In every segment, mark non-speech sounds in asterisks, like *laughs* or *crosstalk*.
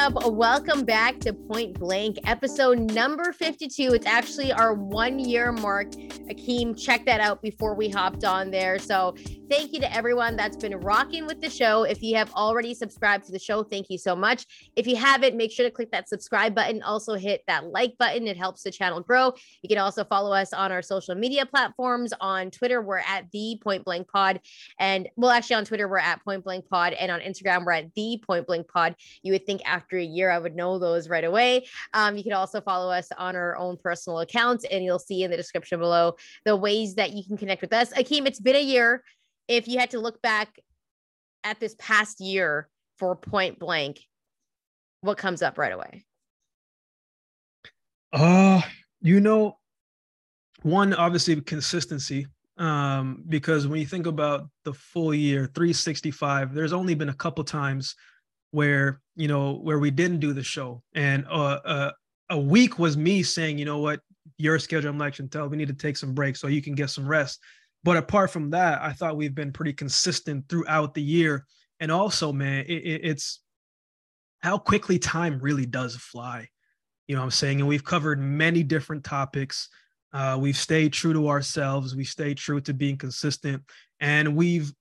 up? Welcome back to Point Blank, episode number 52. It's actually our one year mark. Akeem, check that out before we hopped on there. So, thank you to everyone that's been rocking with the show. If you have already subscribed to the show, thank you so much. If you haven't, make sure to click that subscribe button. Also, hit that like button, it helps the channel grow. You can also follow us on our social media platforms. On Twitter, we're at the Point Blank Pod. And well, actually, on Twitter, we're at Point Blank Pod. And on Instagram, we're at the Point Blank Pod. You would think after a year, I would know those right away. Um, you can also follow us on our own personal accounts, and you'll see in the description below the ways that you can connect with us. Akeem, it's been a year. If you had to look back at this past year for point blank, what comes up right away? Uh, you know, one obviously consistency. Um, because when you think about the full year, 365, there's only been a couple times where you know where we didn't do the show, and uh, uh, a week was me saying, you know what, your schedule. I'm like, Chantel, we need to take some breaks so you can get some rest. But apart from that, I thought we've been pretty consistent throughout the year. And also, man, it, it, it's how quickly time really does fly. You know what I'm saying? And we've covered many different topics. Uh, we've stayed true to ourselves. We stayed true to being consistent. And we've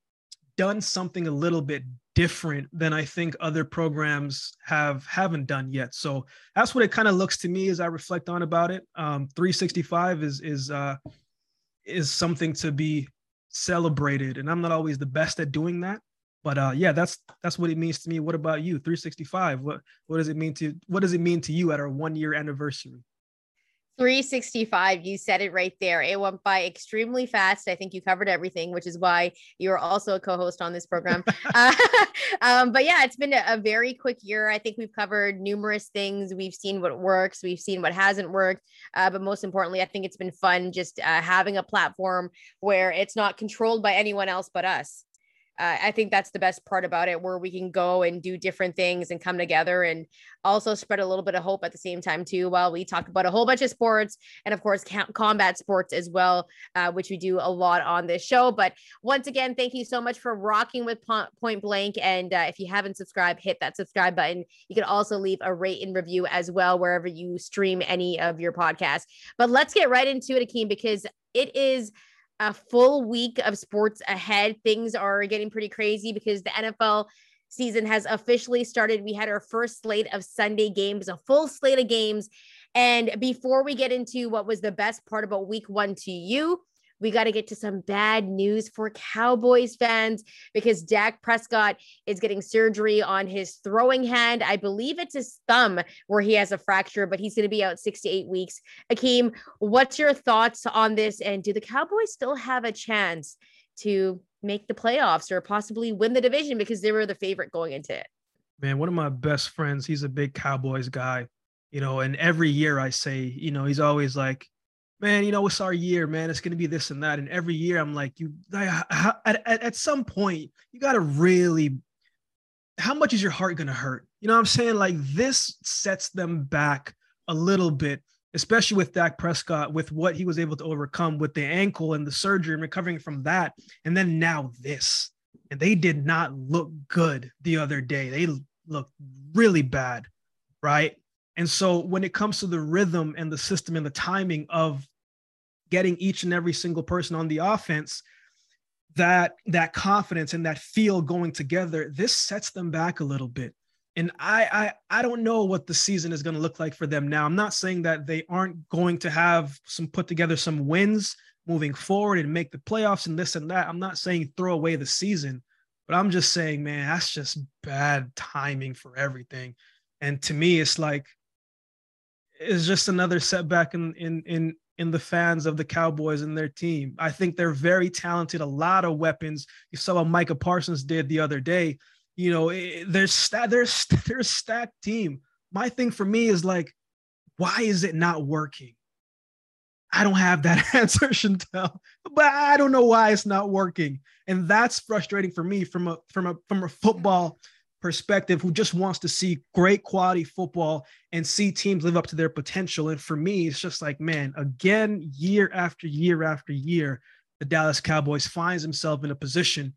done something a little bit different than I think other programs have haven't done yet. So that's what it kind of looks to me as I reflect on about it. Um, 365 is is uh, is something to be celebrated, and I'm not always the best at doing that. But uh, yeah, that's that's what it means to me. What about you? 365. What what does it mean to what does it mean to you at our one year anniversary? 365 you said it right there. It went by extremely fast. I think you covered everything which is why you're also a co-host on this program. *laughs* Uh, *laughs* um, but yeah it's been a, a, very quick year. I think we've covered numerous things. We've seen what works. We've seen what hasn't worked. Uh, but most importantly i think it's been fun just uh, having a platform where it's not controlled by anyone else but us uh, I think that's the best part about it, where we can go and do different things and come together and also spread a little bit of hope at the same time too. While we talk about a whole bunch of sports and of course combat sports as well, uh, which we do a lot on this show. But once again, thank you so much for rocking with Point Blank. And uh, if you haven't subscribed, hit that subscribe button. You can also leave a rate and review as well wherever you stream any of your podcasts. But let's get right into it, Akeem, because it is a full week of sports ahead. Things are getting pretty crazy because the NFL season has officially started. We had our first slate of Sunday games, a full slate of games. And before we get into what was the best part about week one to you, we got to get to some bad news for Cowboys fans because Dak Prescott is getting surgery on his throwing hand. I believe it's his thumb where he has a fracture, but he's going to be out six to eight weeks. Akeem, what's your thoughts on this? And do the Cowboys still have a chance to make the playoffs or possibly win the division because they were the favorite going into it? Man, one of my best friends, he's a big Cowboys guy, you know, and every year I say, you know, he's always like, man, you know, it's our year, man. It's going to be this and that. And every year I'm like, you, at, at, at some point, you got to really, how much is your heart going to hurt? You know what I'm saying? Like this sets them back a little bit, especially with Dak Prescott, with what he was able to overcome with the ankle and the surgery and recovering from that. And then now this. And they did not look good the other day. They looked really bad, right? And so when it comes to the rhythm and the system and the timing of getting each and every single person on the offense, that that confidence and that feel going together, this sets them back a little bit. And I I I don't know what the season is going to look like for them now. I'm not saying that they aren't going to have some put together some wins moving forward and make the playoffs and this and that. I'm not saying throw away the season, but I'm just saying, man, that's just bad timing for everything. And to me, it's like it's just another setback in in in in the fans of the Cowboys and their team. I think they're very talented, a lot of weapons. You saw what Micah Parsons did the other day. You know, eh, eh, they're st- they're *laughs* st- they're a stacked team. My thing for me is like, why is it not working? I don't have that *laughs* answer, Chantel, but I don't know why it's not working, and that's frustrating for me from a from a from a football perspective who just wants to see great quality football and see teams live up to their potential. And for me, it's just like, man, again, year after year after year, the Dallas Cowboys finds himself in a position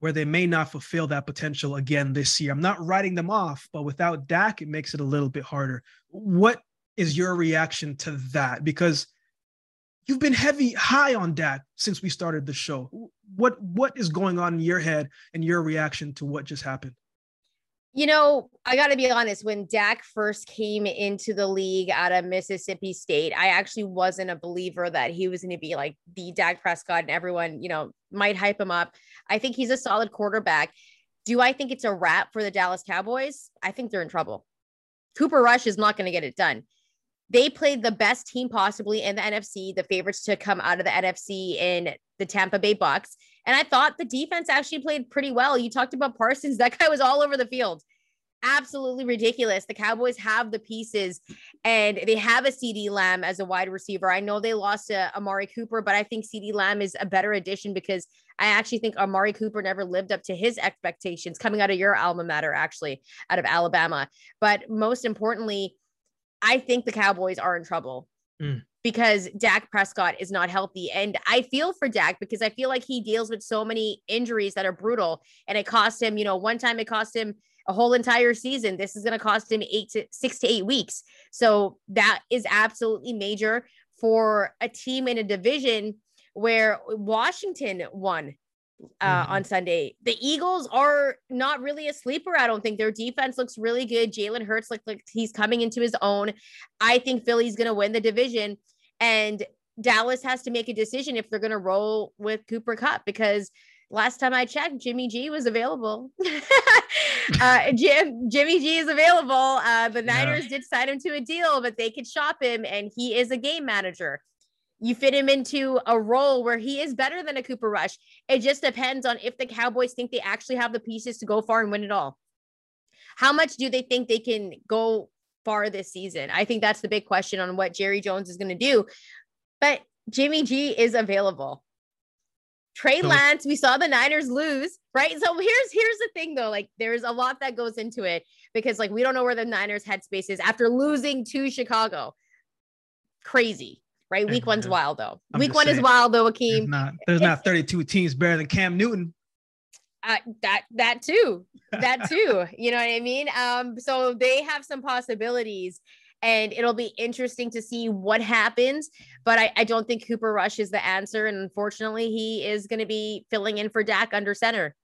where they may not fulfill that potential again this year. I'm not writing them off, but without Dak, it makes it a little bit harder. What is your reaction to that? Because you've been heavy high on Dak since we started the show. What what is going on in your head and your reaction to what just happened? You know, I got to be honest. When Dak first came into the league out of Mississippi State, I actually wasn't a believer that he was going to be like the Dak Prescott and everyone, you know, might hype him up. I think he's a solid quarterback. Do I think it's a wrap for the Dallas Cowboys? I think they're in trouble. Cooper Rush is not going to get it done. They played the best team possibly in the NFC, the favorites to come out of the NFC in the Tampa Bay Bucks. And I thought the defense actually played pretty well. You talked about Parsons, *laughs* that guy was all over the field. Absolutely ridiculous. The Cowboys have the pieces and they have a CeeDee Lamb as a wide receiver. I know they lost to Amari Cooper, but I think CeeDee Lamb is a better addition because I actually think Amari Cooper never lived up to his expectations coming out of your alma mater, actually, out of Alabama. But most importantly, I think the Cowboys are in trouble. Mm because Dak Prescott is not healthy. And I feel for Dak because I feel like he deals with so many injuries that are brutal and it cost him, you know, one time it cost him a whole entire season. This is going to cost him eight to six to eight weeks. So that is absolutely major for a team in a division where Washington won uh, mm-hmm. on Sunday. The Eagles are not really a sleeper. I don't think their defense looks really good. Jalen Hurts looks like he's coming into his own. I think Philly's going to win the division, and Dallas has to make a decision if they're going to roll with Cooper Kupp because last time I checked, Jimmy G was available. *laughs* uh, Jim, Jimmy G is available. Uh, the Niners yeah. did sign him to a deal, but they could shop him, and he is a game manager you fit him into a role where he is better than a Cooper Rush. It just depends on if the Cowboys think they actually have the pieces to go far and win it all. How much do they think they can go far this season? I think that's the big question on what Jerry Jones is going to do. But Jimmy G is available. Trey Lance, we saw the Niners lose, right? So here's here's the thing though, like there's a lot that goes into it because like we don't know where the Niners headspace is after losing to Chicago. Crazy right? Week one's wild though. I'm Week one saying, is wild though, Akeem. There's not, there's not 32 teams better than Cam Newton. Uh, that that too, that too. *laughs* you know what I mean? Um, so they have some possibilities, and it'll be interesting to see what happens. But I, I don't think Cooper Rush is the answer, and unfortunately, he is going to be filling in for Dak under center.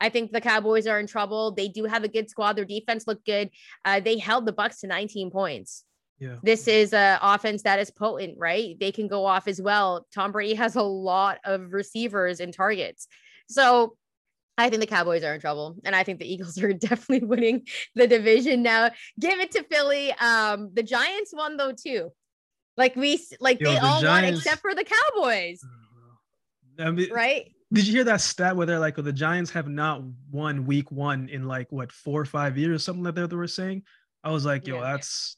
I think the Cowboys are in trouble. They do have a good squad. Their defense looked good. Uh, they held the Bucks to 19 points. Yeah. This is an offense that is potent, right? They can go off as well. Tom Brady has a lot of receivers and targets. So I think the Cowboys are in trouble, and I think the *laughs* Eagles are definitely winning the division now. Give it to Philly. Um, the Giants won though too. Like we, like Yo, they the all Giants, won except for the Cowboys. I mean, right? Did you hear that stat where they're like, well, the Giants have not won Week One in like what four or five years, something like that they were saying? I was like, yo, yeah. that's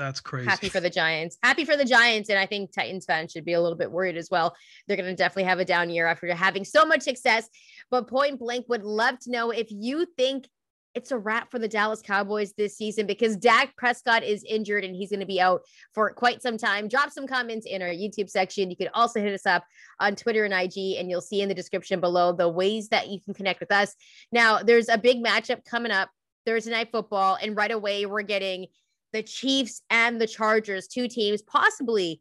that's crazy. Happy for the Giants. Happy for the Giants. And I think Titans fans should be a little bit worried as well. They're going to definitely have a down year after having so much success. But point blank would love to know if you think it's a wrap for the Dallas Cowboys this season because Dak Prescott is injured and he's going to be out for quite some time. Drop some comments in our YouTube section. You can also hit us up on Twitter and IG, and you'll see in the description below the ways that you can connect with us. Now, there's a big matchup coming up Thursday night football, and right away we're getting the Chiefs and the Chargers, two teams possibly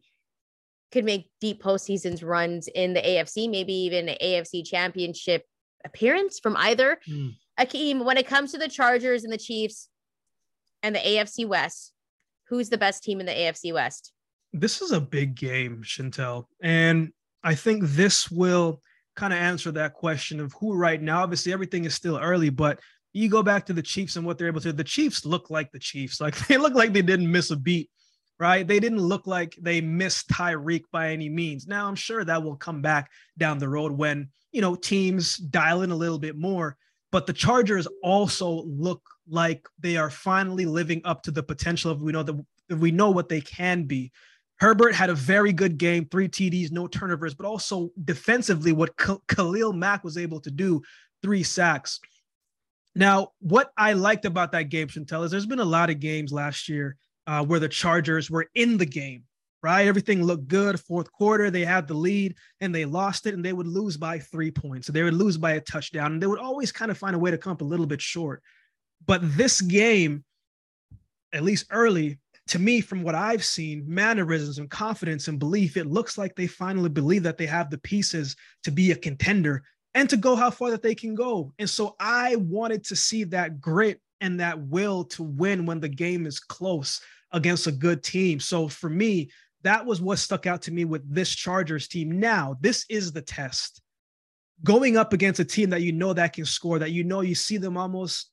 could make deep postseasons runs in the AFC, maybe even an AFC championship appearance from either. Mm. Akeem, when it comes to the Chargers and the Chiefs and the AFC West, who's the best team in the AFC West? This is a big game, Chantel. And I think this will kind of answer that question of who right now. Obviously, everything is still early, but you go back to the Chiefs and what they're able to. The Chiefs look like the Chiefs. Like *laughs* they look like they didn't miss a beat, right? They didn't look like they missed Tyreek by any means. Now I'm sure that will come back down the road when you know teams dial in a little bit more. But the Chargers also look like they are finally living up to the potential of we know that we know what they can be. Herbert had a very good game, three TDs, no turnovers, but also defensively, what Khalil Mack was able to do, three sacks Now, what I liked about that game, Chantel, is there's been a lot of games last year uh, where the Chargers were in the game, right? Everything looked good. Fourth quarter, they had the lead and they lost it, and they would lose by three points. So they would lose by a touchdown, and they would always kind of find a way to come up a little bit short. But this game, at least early, to me, from what I've seen, mannerisms and confidence and belief, it looks like they finally believe that they have the pieces to be a contender and to go how far that they can go. And so I wanted to see that grit and that will to win when the game is close against a good team. So for me, that was what stuck out to me with this Chargers team. Now, this is the test. Going up against a team that you know that can score, that you know you see them almost,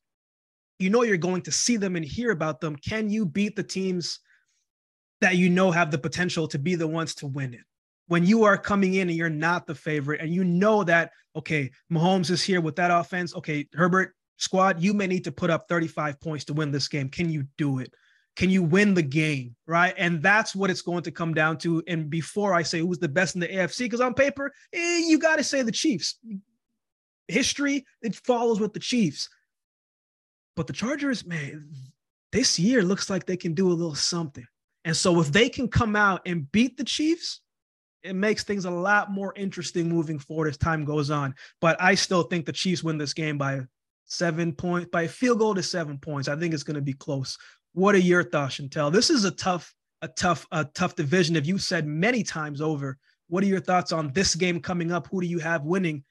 you know you're going to see them and hear about them. Can you beat the teams that you know have the potential to be the ones to win it? When you are coming in and you're not the favorite, and you know that, okay, Mahomes is here with that offense. Okay, Herbert squad, you may need to put up 35 points to win this game. Can you do it? Can you win the game? Right. And that's what it's going to come down to. And before I say who's the best in the AFC, because on paper, eh, you got to say the Chiefs. History, it follows with the Chiefs. But the Chargers, man, this year looks like they can do a little something. And so if they can come out and beat the Chiefs, it makes things a lot more interesting moving forward as time goes on. But I still think the Chiefs win this game by seven points, by field goal to seven points. I think it's going to be close. What are your thoughts, Chantel? This is a tough, a tough, a tough division. If you said many times over, what are your thoughts on this game coming up? Who do you have winning?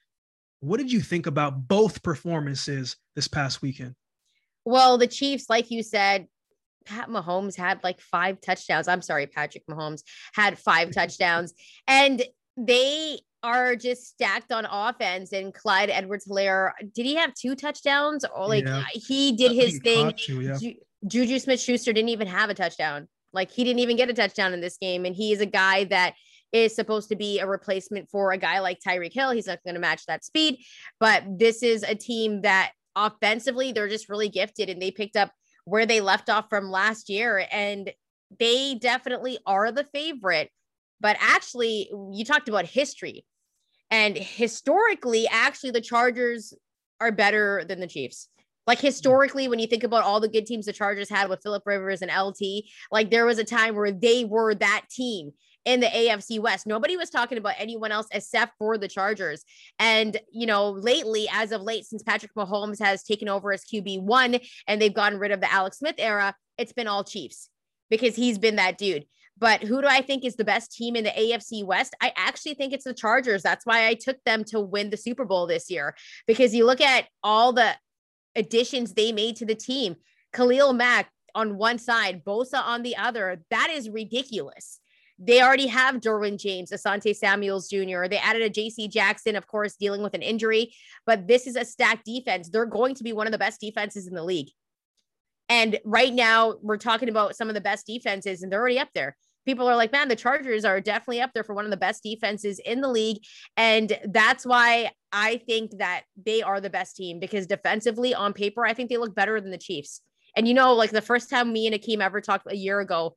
What did you think about both performances this past weekend? Well, the Chiefs, like you said, Pat Mahomes had like five touchdowns. I'm sorry, Patrick Mahomes had five *laughs* touchdowns. And they are just stacked on offense. And Clyde Edwards Helaire, did he have two touchdowns? Or like yeah. he did his thing. Yeah. Juju Smith Schuster didn't even have a touchdown. Like he didn't even get a touchdown in this game. And he is a guy that is supposed to be a replacement for a guy like Tyreek Hill. He's not going to match that speed. But this is a team that offensively, they're just really gifted and they picked up where they left off from last year. And they definitely are the favorite. But actually, you talked about history. And historically, actually, the Chargers are better than the Chiefs. Like historically, when you think about all the good teams the Chargers had with Philip Rivers and LT, like there was a time where they were that team in the AFC West. Nobody was talking about anyone else except for the Chargers. And, you know, lately, as of late, since Patrick Mahomes has taken over as QB1 and they've gotten rid of the Alex Smith era, it's been all Chiefs because he's been that dude. But who do I think is the best team in the AFC West? I actually think it's the Chargers. That's why I took them to win the Super Bowl this year because you look at all the additions they made to the team. Khalil Mack on one side, Bosa on the other. That is ridiculous. They already have Derwin James, Asante Samuels Jr. They added a JC Jackson, of course, dealing with an injury, but this is a stacked defense. They're going to be one of the best defenses in the league. And right now, we're talking about some of the best defenses, and they're already up there people are like, man, the Chargers are definitely up there for one of the best defenses in the league. And that's why I think that they are the best team because defensively on paper, I think they look better than the Chiefs. And you know, like the first time me and Akeem ever talked a year ago,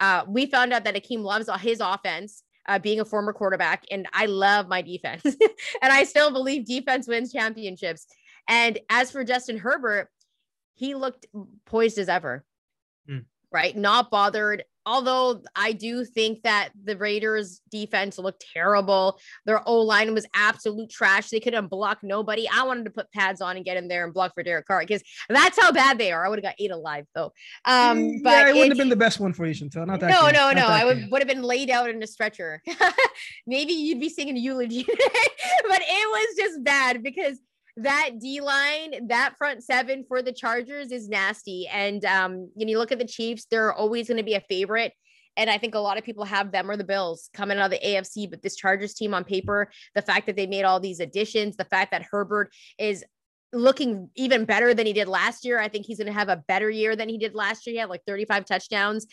uh, we found out that Akeem loves his offense. Uh, being a former quarterback, and I love my defense, *laughs* and I still believe defense wins championships. And as for Justin Herbert, he looked poised as ever, mm. right? Not bothered although I do think that the Raiders defense looked terrible. Their O line was absolute trash. They couldn't block nobody. I wanted to put pads on and get in there and block for Derek Carr because that's how bad they are. I would have got eight alive though. Um, but yeah, it wouldn't have been the best one for you, Chantel. Not that. No, game. no, no. I would, would have been laid out in a stretcher. *laughs* Maybe you'd be singing eulogy, *laughs* but it was just bad because that D line, that front seven for the Chargers is nasty. And um, when you look at the Chiefs, they're always going to be a favorite. And I think a lot of people have them or the Bills coming out of the AFC. But this Chargers team on paper, the fact that they made all these additions, the fact that Herbert is looking even better than he did last year. I think he's going to have a better year than he did last year. He had like 35 touchdowns.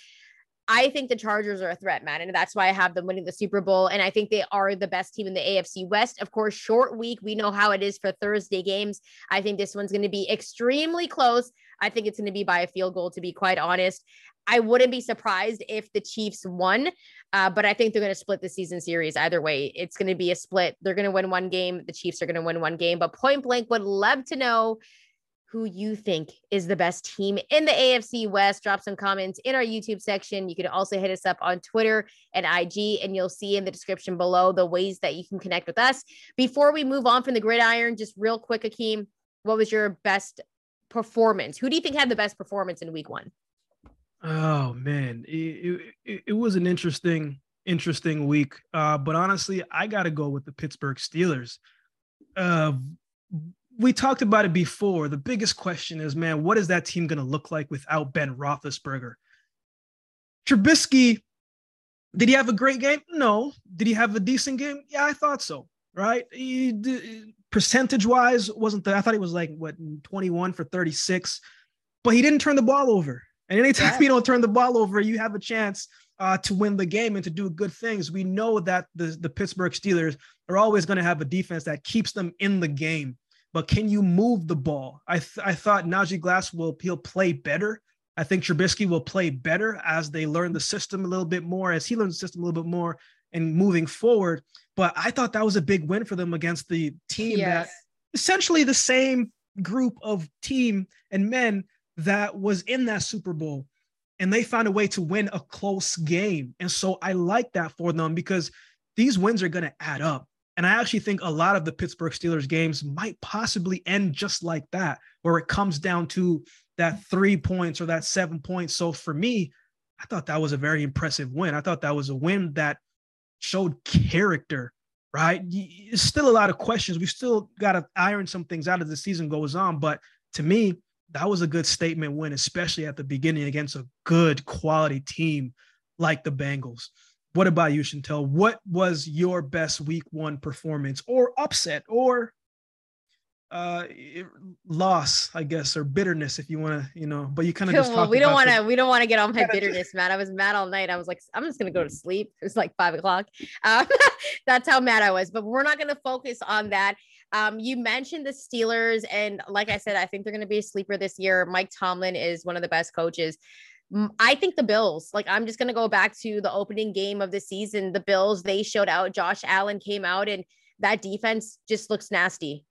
I think the Chargers are a threat, man. And that's why I have them winning the Super Bowl. And I think they are the best team in the AFC West. Of course, short week. We know how it is for Thursday games. I think this one's going to be extremely close. I think it's going to be by a field goal, to be quite honest. I wouldn't be surprised if the Chiefs won, uh, but I think they're going to split the season series either way. It's going to be a split. They're going to win one game. The Chiefs are going to win one game. But point blank, would love to know who you think is the best team in the AFC West. Drop some comments in our YouTube section. You can also hit us up on Twitter and IG, and you'll see in the description below the ways that you can connect with us. Before we move on from the gridiron, just real quick, Akeem, what was your best performance? Who do you think had the best performance in week one? Oh man, it, it, it was an interesting, interesting week. Uh, but honestly, I got to go with the Pittsburgh Steelers. Uh, we talked about it before. The biggest question is, man, what is that team going to look like without Ben Roethlisberger? Trubisky, did he have a great game? No. Did he have a decent game? Yeah, I thought so. Right? He, percentage wise, wasn't the, I thought he was like what 21 for 36, but he didn't turn the ball over. And anytime yeah. *laughs* you don't turn the ball over, you have a chance uh, to win the game and to do good things. We know that the, the Pittsburgh Steelers are always going to have a defense that keeps them in the game but can you move the ball? I th- I thought Najee Glass will he'll play better. I think Trubisky will play better as they learn the system a little bit more, as he learns the system a little bit more and moving forward. But I thought that was a big win for them against the team yes. that essentially the same group of team and men that was in that Super Bowl. And they found a way to win a close game. And so I like that for them because these wins are going to add up. And I actually think a lot of the Pittsburgh Steelers games might possibly end just like that, where it comes down to that three points or that seven points. So for me, I thought that was a very impressive win. I thought that was a win that showed character, right? It's still a lot of questions. We still got to iron some things out as the season goes on. But to me, that was a good statement win, especially at the beginning against a good quality team like the Bengals. What about you, Chantel? What was your best week one performance or upset or uh loss i guess or bitterness if you want to you know but you kind of just *laughs* well, we don't want to we don't want to get on my bitterness man i was mad all night i was like i'm just gonna go to sleep it was like five o'clock um, *laughs* that's how mad i was but we're not gonna focus on that um, you mentioned the Steelers, and like I said, I think they're going to be a sleeper this year. Mike Tomlin is one of the best coaches. I think the Bills, like I'm just going to go back to the opening game of the season. The Bills, they showed out. Josh Allen came out and that defense just looks nasty.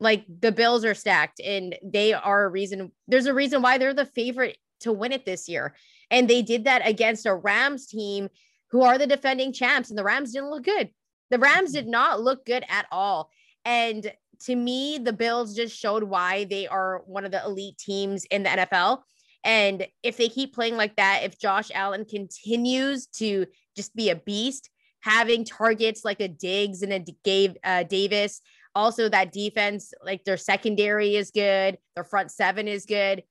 Like the Bills are stacked and they are a reason. There's a reason why they're the favorite to win it this year. And they did that against a Rams team who are the defending champs. And the Rams didn't look good. The Rams did not look good at all. And to me, the Bills just showed why they are one of the elite teams in the NFL and if they keep playing like that, if Josh Allen continues to just be a beast, having targets like a Diggs and a Dave, uh, Davis, also that defense, like their secondary is good, their front seven is good.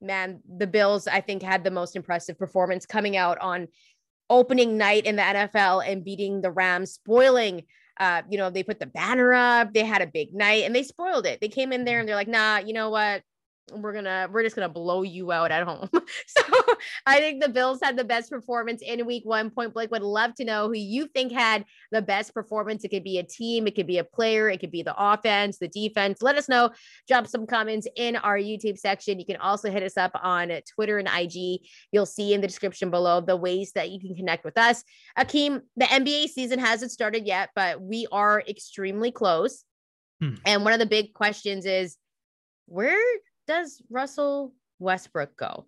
Man, the Bills, I think, had the most impressive performance coming out on opening night in the NFL and beating the Rams, spoiling. Uh, you know, they put the banner up, they had a big night and they spoiled it. They came in there and they're like, nah, you know what? We're gonna we're just gonna blow you out at home. *laughs* so I think the Bills had the best performance in week one. Point blank would love to know who you think had the best performance. It could be a team, it could be a player, it could be the offense, the defense. Let us know. Drop some comments in our YouTube section. You can also hit us up on Twitter and IG. You'll see in the description below the ways that you can connect with us. Akeem, the NBA season hasn't started yet, but we are extremely close. Hmm. And one of the big questions is where does Russell Westbrook go?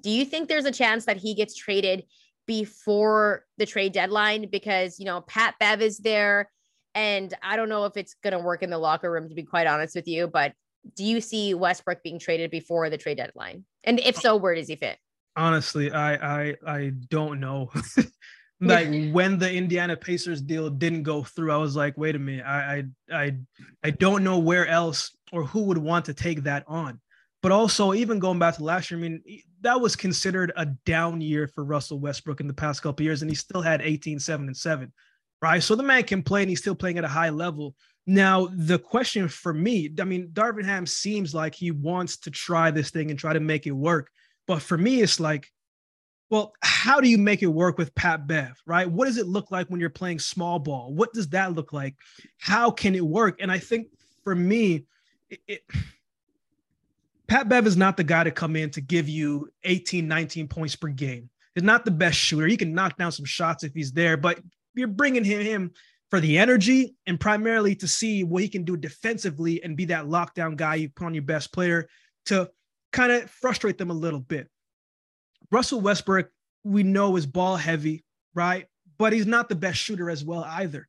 Do you think there's a chance that he gets traded before the trade deadline? Because, you know, Pat Bev is there. And I don't know if it's going to work in the locker room, to be quite honest with you. But do you see Westbrook being traded before the trade deadline? And if so, where does he fit? Honestly, I I I don't know. *laughs* like when the Indiana Pacers deal didn't go through, I was like, wait a minute, I I I I don't know where else or who would want to take that on. But also, even going back to last year, I mean, that was considered a down year for Russell Westbrook in the past couple years, and he still had 18, 7, and 7, right? So the man can play and he's still playing at a high level. Now, the question for me, I mean, Darvin Ham seems like he wants to try this thing and try to make it work. But for me, it's like, well, how do you make it work with Pat Bev, right? What does it look like when you're playing small ball? What does that look like? How can it work? And I think for me, it, it Pat Bev is not the guy to come in to give you 18, 19 points per game. He's not the best shooter. He can knock down some shots if he's there, but you're bringing him, him for the energy and primarily to see what he can do defensively and be that lockdown guy you put on your best player to kind of frustrate them a little bit. Russell Westbrook, we know is ball heavy, right? But he's not the best shooter as well either.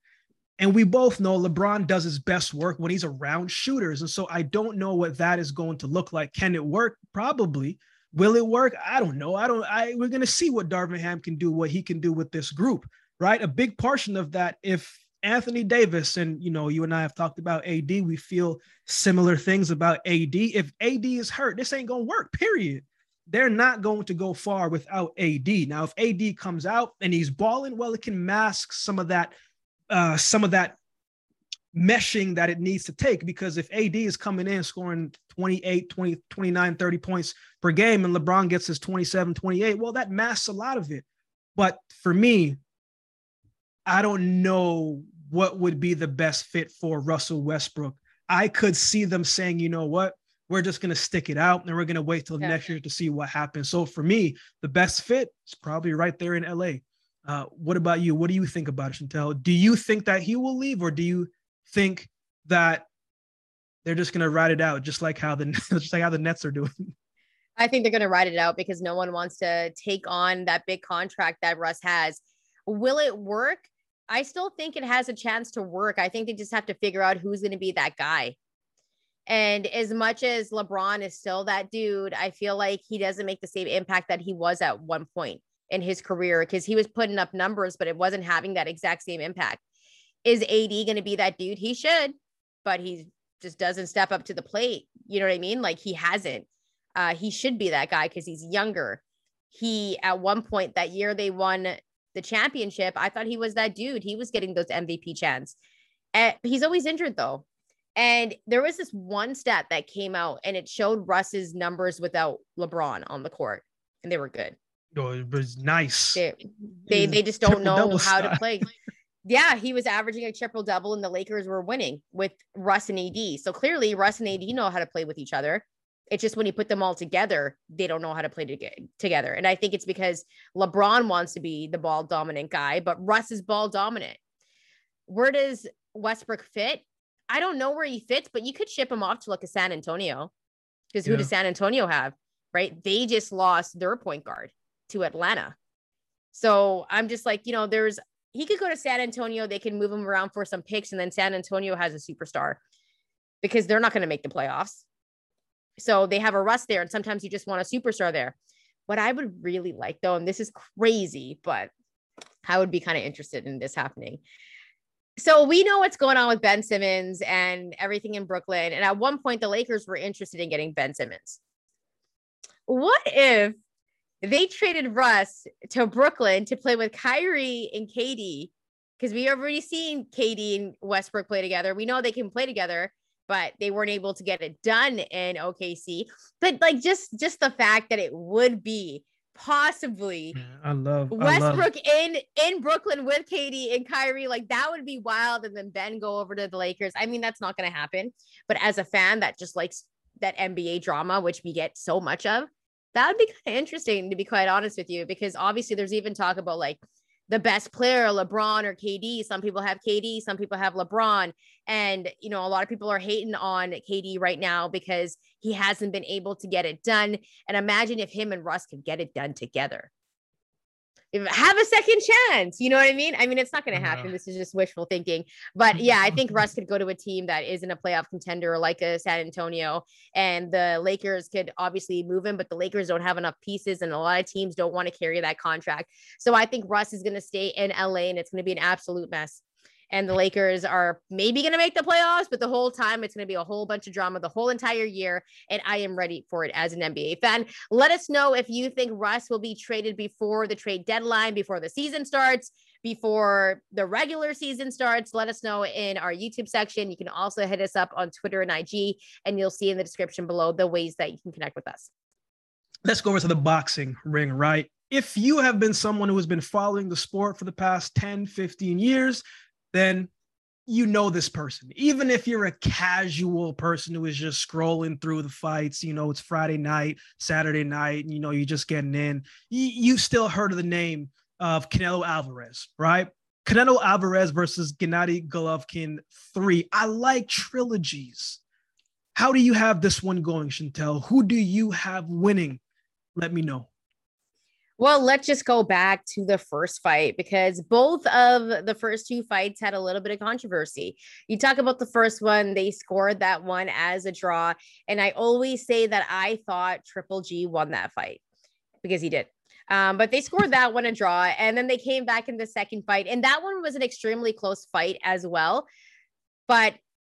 And we both know LeBron does his best work when he's around shooters. And so I don't know what that is going to look like. Can it work? Probably. Will it work? I don't know. I don't, I we're gonna see what Darvin Ham can do, what he can do with this group, right? A big portion of that, if Anthony Davis, and you know, you and I have talked about AD, we feel similar things about AD. If AD is hurt, this ain't gonna work, period. They're not going to go far without AD. Now, if AD comes out and he's balling, well, it can mask some of that uh, some of that meshing that it needs to take because if AD is coming in scoring 28, 20, 29, 30 points per game and LeBron gets his 27, 28, well, that masks a lot of it. But for me, I don't know what would be the best fit for Russell Westbrook. I could see them saying, you know what, we're just going to stick it out and we're going to wait till next year to see what happens. So for me, the best fit is probably right there in LA. Uh, what about you? What do you think about it, Chantel? Do you think that he will leave, or do you think that they're just going to ride it out, just like how the *laughs* just like how the Nets are doing? I think they're going to ride it out because no one wants to take on that big contract that Russ has. Will it work? I still think it has a chance to work. I think they just have to figure out who's going to be that guy. And as much as LeBron is still that dude, I feel like he doesn't make the same impact that he was at one point in his career because he was putting up numbers, but it wasn't having that exact same impact. Is AD going to be that dude? He should, but he just doesn't step up to the plate. You know what I mean? Like he hasn't. Uh, he should be that guy because he's younger. He, at one point that year, they won the championship. I thought he was that dude. He was getting those MVP chants. And he's always injured though. And there was this one stat that came out and it showed Russ's numbers without LeBron on the court, and they were good. It was nice. They they, they just don't know how to play. yeah, he was averaging a triple double, and the Lakers were winning with Russ and AD. So clearly, Russ and AD know how to play with each other. It's just when you put them all together, they don't know how to play to together. And I think it's because LeBron wants to be the ball dominant guy, but Russ is ball dominant. Where does Westbrook fit? I don't know where he fits, but you could ship him off to like a San Antonio because who yeah. does San Antonio have? Right? They just lost their point guard to Atlanta. So I'm just like, you know, there's he could go to San Antonio. They can move him around for some picks, and then San Antonio has a superstar because they're not going to make the playoffs. So they have a Russ there, and sometimes you just want a superstar there. What I would really like, though, and this is crazy, but I would be kind of interested in this happening. So we know what's going on with Ben Simmons and everything in Brooklyn. And at one point, the Lakers were interested in getting Ben Simmons. What if they traded Russ to Brooklyn to play with Kyrie and KD because we already seen KD and Westbrook play together. We know they can play together, but they weren't able to get it done in OKC. But like just just the fact that it would be possibly I love Westbrook I love. in in Brooklyn with KD and Kyrie like that would be wild and then Ben go over to the Lakers. I mean that's not going to happen, but as a fan that just likes that NBA drama which we get so much of, that would be kind of interesting to be quite honest with you, because obviously there's even talk about like the best player, LeBron or KD. Some people have KD, some people have LeBron. And, you know, a lot of people are hating on KD right now because he hasn't been able to get it done. And imagine if him and Russ could get it done together have a second chance. You know what I mean? I mean, it's not going to happen. This is just wishful thinking. But yeah, I think *laughs* Russ could go to a team that isn't a playoff contender like a San Antonio, and the Lakers could obviously move him, but the Lakers don't have enough pieces, and a lot of teams don't want to carry that contract. So I think Russ is going to stay in LA, and it's going to be an absolute mess and the Lakers are maybe going to make the playoffs, but the whole time it's going to be a whole bunch of drama the whole entire year. And I am ready for it as an NBA fan. Let us know if you think Russ will be traded before the trade deadline, before the season starts, before the regular season starts. Let us know in our YouTube section. You can also hit us up on Twitter and IG, and you'll see in the description below the ways that you can connect with us. Let's go over to the boxing ring, right? If you have been someone who has been following the sport for the past 10, 15 years, then you know this person. Even if you're a casual person who is just scrolling through the fights, you know, it's Friday night, Saturday night, and you know, you're just getting in, you, you still heard of the name of Canelo Alvarez, right? Canelo Alvarez versus Gennady Golovkin 3. I like trilogies. How do you have this one going, Chantel? Who do you have winning? Let me know. Well, let's just go back to the first fight because both of the first two fights had a little bit of controversy. You talk about the first one, they scored that one as a draw. And I always say that I thought Triple G won that fight because he did. Um, but they scored that one a draw. And then they came back in the second fight. And that one was an extremely close fight as well. But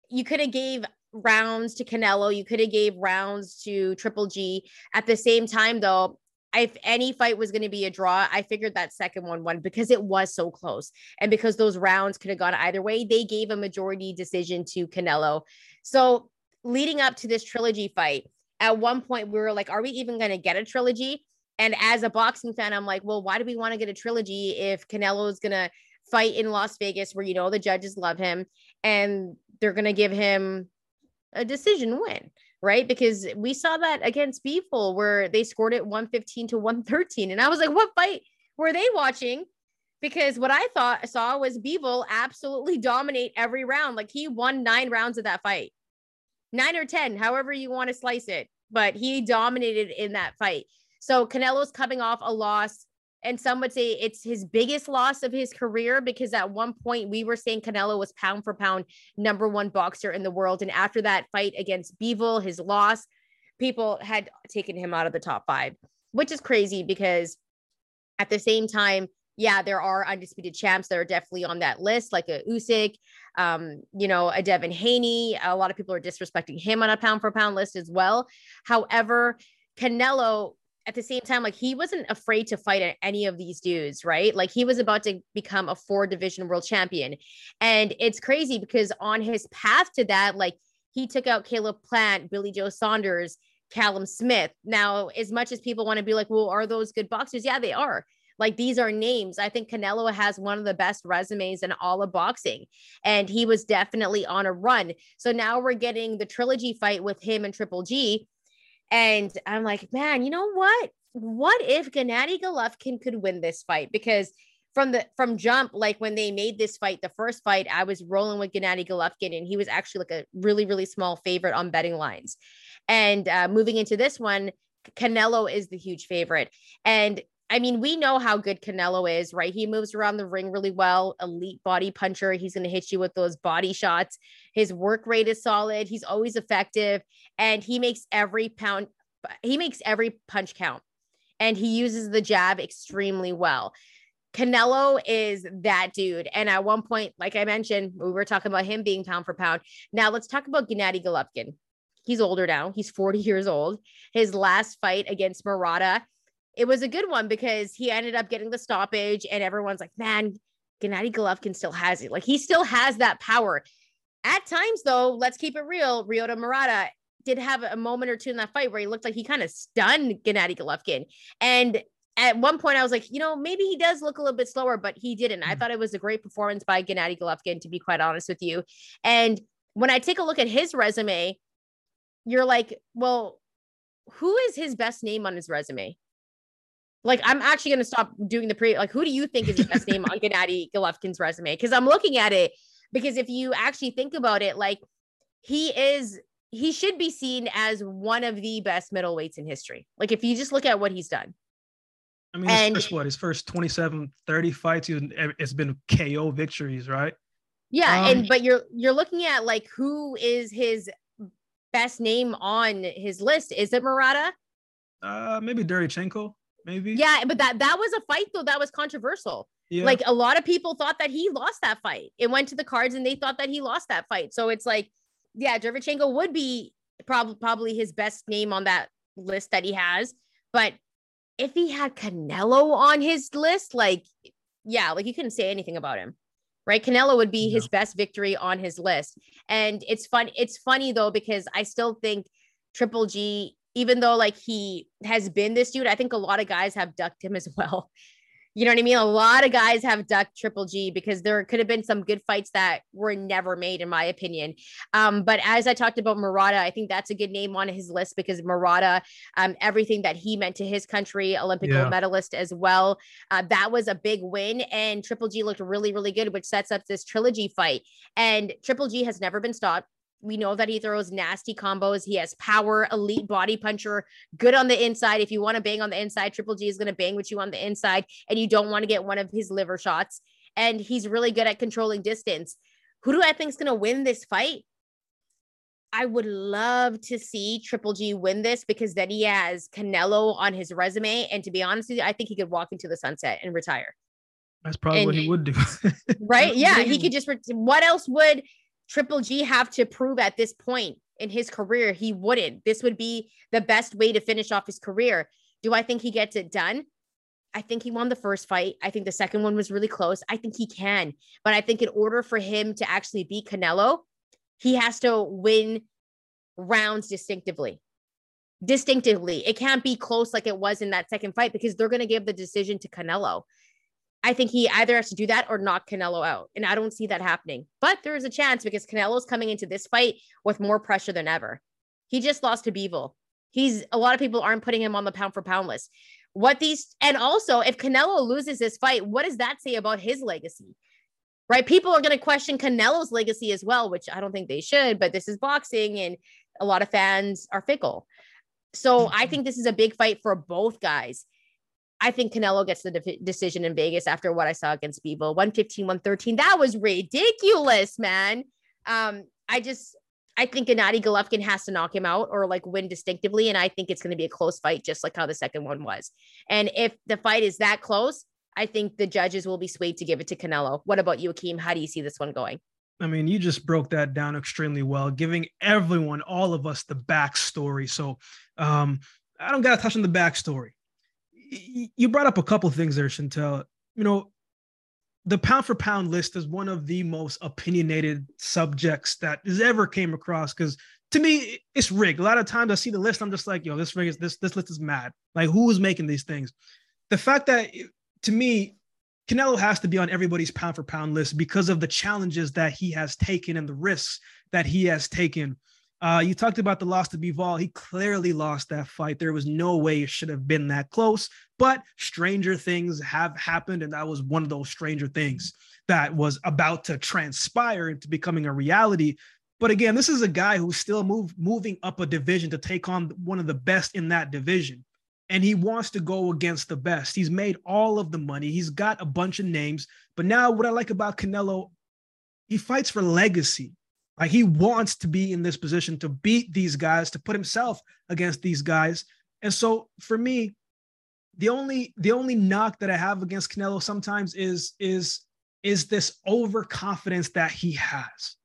you could have gave rounds to Canelo. You could have gave rounds to Triple G. At the same time, though, if any fight was going to be a draw, I figured that second one won because it was so close. And because those rounds could have gone either way, they gave a majority decision to Canelo. So leading up to this trilogy fight, at one point we were like, are we even going to get a trilogy? And as a boxing fan, I'm like, well, why do we want to get a trilogy if Canelo is going to fight in Las Vegas where you know the judges love him and they're going to give him a decision win? Right? Because we saw that against Bivol where they scored it 115 to 113. And I was like, what fight were they watching? Because what I thought saw was Bivol absolutely dominate every round. Like he won nine rounds of that fight, nine or 10, however you want to slice it. But he dominated in that fight. So Canelo's coming off a loss and some would say it's his biggest loss of his career because at one point we were saying Canelo was pound for pound number one boxer in the world. And after that fight against Bivol, his loss, people had taken him out of the top five, which is crazy because at the same time, yeah, there are undisputed champs that are definitely on that list, like a Usyk, um, you know, a Devin Haney. A lot of people are disrespecting him on a pound for pound list as well. However, Canelo at the same time, like he wasn't afraid to fight any of these dudes, right? Like he was about to become a four division world champion. And it's crazy because on his path to that, like he took out Caleb Plant, Billy Joe Saunders, Callum Smith. Now, as much as people want to be like, well, are those good boxers? Yeah, they are. Like these are names. I think Canelo has one of the best resumes in all of boxing, and he was definitely on a run. So now we're getting the trilogy fight with him and Triple G and I'm like, man, you know what? What if Gennady Golovkin could win this fight? Because from the from jump, like when they made this fight, the first fight, I was rolling with Gennady Golovkin, and he was actually like a really, really small favorite on betting lines. And uh, moving into this one, Canelo is the huge favorite. And I mean, we know how good Canelo is, right? He moves around the ring really well, elite body puncher. He's going to hit you with those body shots. His work rate is solid. He's always effective and he makes every pound he makes every punch count. And he uses the jab extremely well. Canelo is that dude. And at one point, like I mentioned, we were talking about him being pound for pound. Now let's talk about Gennady Golovkin. He's older now. He's 40 years old. His last fight against Murata, it was a good one because he ended up getting the stoppage, and everyone's like, man, Gennady Golovkin still has it. Like he still has that power. At times, though, let's keep it real. Ryota Murata did have a moment or two in that fight where he looked like he kind of stunned Gennady Golovkin. And at one point, I was like, you know, maybe he does look a little bit slower, but he didn't. I mm. thought it was a great performance by Gennady Golovkin, to be quite honest with you. And when I take a look at his resume, you're like, well, who is his best name on his resume? Like, I'm actually going to stop doing the pre. Like, who do you think is the best name on *laughs* Gennady Golovkin's resume? Because I'm looking at it. Because if you actually think about it, like, he is, he should be seen as one of the best middleweights in history. Like, if you just look at what he's done. I mean, his and, first what? His first 27, 30 fights, it's been KO victories, right? Yeah, um, and but you're you're looking at like who is his best name on his list? Is it Murata? Uh, maybe Derevyanchenko maybe. Yeah, but that that was a fight though that was controversial. Yeah. Like a lot of people thought that he lost that fight. It went to the cards and they thought that he lost that fight. So it's like, yeah, Derevyanchenko would be probably probably his best name on that list that he has. But if he had Canelo on his list, like, yeah, like you couldn't say anything about him. Right. Canelo would be his best victory on his list. And it's fun. It's funny though, because I still think Triple G even though like he has been this dude, I think a lot of guys have ducked him as *laughs* well. You know what I mean? A lot of guys have ducked Triple G because there could have been some good fights that were never made, in my opinion. Um, but as I talked about Murata, I think that's a good name on his list because Murata, um, everything that he meant to his country, Olympic yeah. gold medalist as well, uh, that was a big win. And Triple G looked really, really good, which sets up this trilogy fight. And Triple G has never been stopped. We know that he throws nasty combos. He has power, elite body puncher, good on the inside. If you want to bang on the inside, Triple G is going to bang with you on the inside, and you don't want to get one of his liver shots. And he's really good at controlling distance. Who do I think is going to win this fight? I would love to see Triple G win this because then he has Canelo on his resume. And to be honest with you, I think he could walk into the sunset and retire. That's probably and, what he would do. *laughs* right? Yeah. He could just, what else would Triple G have to prove at this point in his career? He wouldn't. This would be the best way to finish off his career. Do I think he gets it done? I think he won the first fight. I think the second one was really close. I think he can. But I think in order for him to actually beat Canelo, he has to win rounds distinctively. Distinctively. It can't be close like it was in that second fight because they're going to give the decision to Canelo. I think he either has to do that or knock Canelo out. And I don't see that happening. But there is a chance because Canelo's coming into this fight with more pressure than ever. He just lost to Bivol. He's a lot of people aren't putting him on the pound for pound list. What these and also if Canelo loses this fight, what does that say about his legacy? Right? People are going to question Canelo's legacy as well, which I don't think they should, but this is boxing and a lot of fans are fickle. So mm-hmm. I think this is a big fight for both guys. I think Canelo gets the de- decision in Vegas after what I saw against Bivol 115, 113. That was ridiculous, man. Um, I just, I think Gennady Golovkin has to knock him out or like win distinctively. And I think it's going to be a close fight, just like how the second one was. And if the fight is that close, I think the judges will be swayed to give it to Canelo. What about you, Akeem? How do you see this one going? I mean, you just broke that down extremely well, giving everyone, all of us, the backstory. So um, I don't got to touch on the backstory you brought up a couple things there, Chantel. You know, the pound for pound list is one of the most opinionated subjects that has ever came across because to me it's rigged. A lot of times I see the list, I'm just like, yo, this rig is this this list is mad. Like who is making these things? The fact that to me, Canelo has to be on everybody's pound for pound list because of the challenges that he has taken and the risks that he has taken uh, you talked about the loss to Bivol. He clearly lost that fight. There was no way it should have been that close, but stranger things have happened. And that was one of those stranger things that was about to transpire into becoming a reality. But again, this is a guy who's still move, moving up a division to take on one of the best in that division. And he wants to go against the best. He's made all of the money. He's got a bunch of names. But now, what I like about Canelo, he fights for legacy like he wants to be in this position to beat these guys, to put himself against these guys. And so for me, the only the only knock that I have against Canelo sometimes is is is this overconfidence that he has.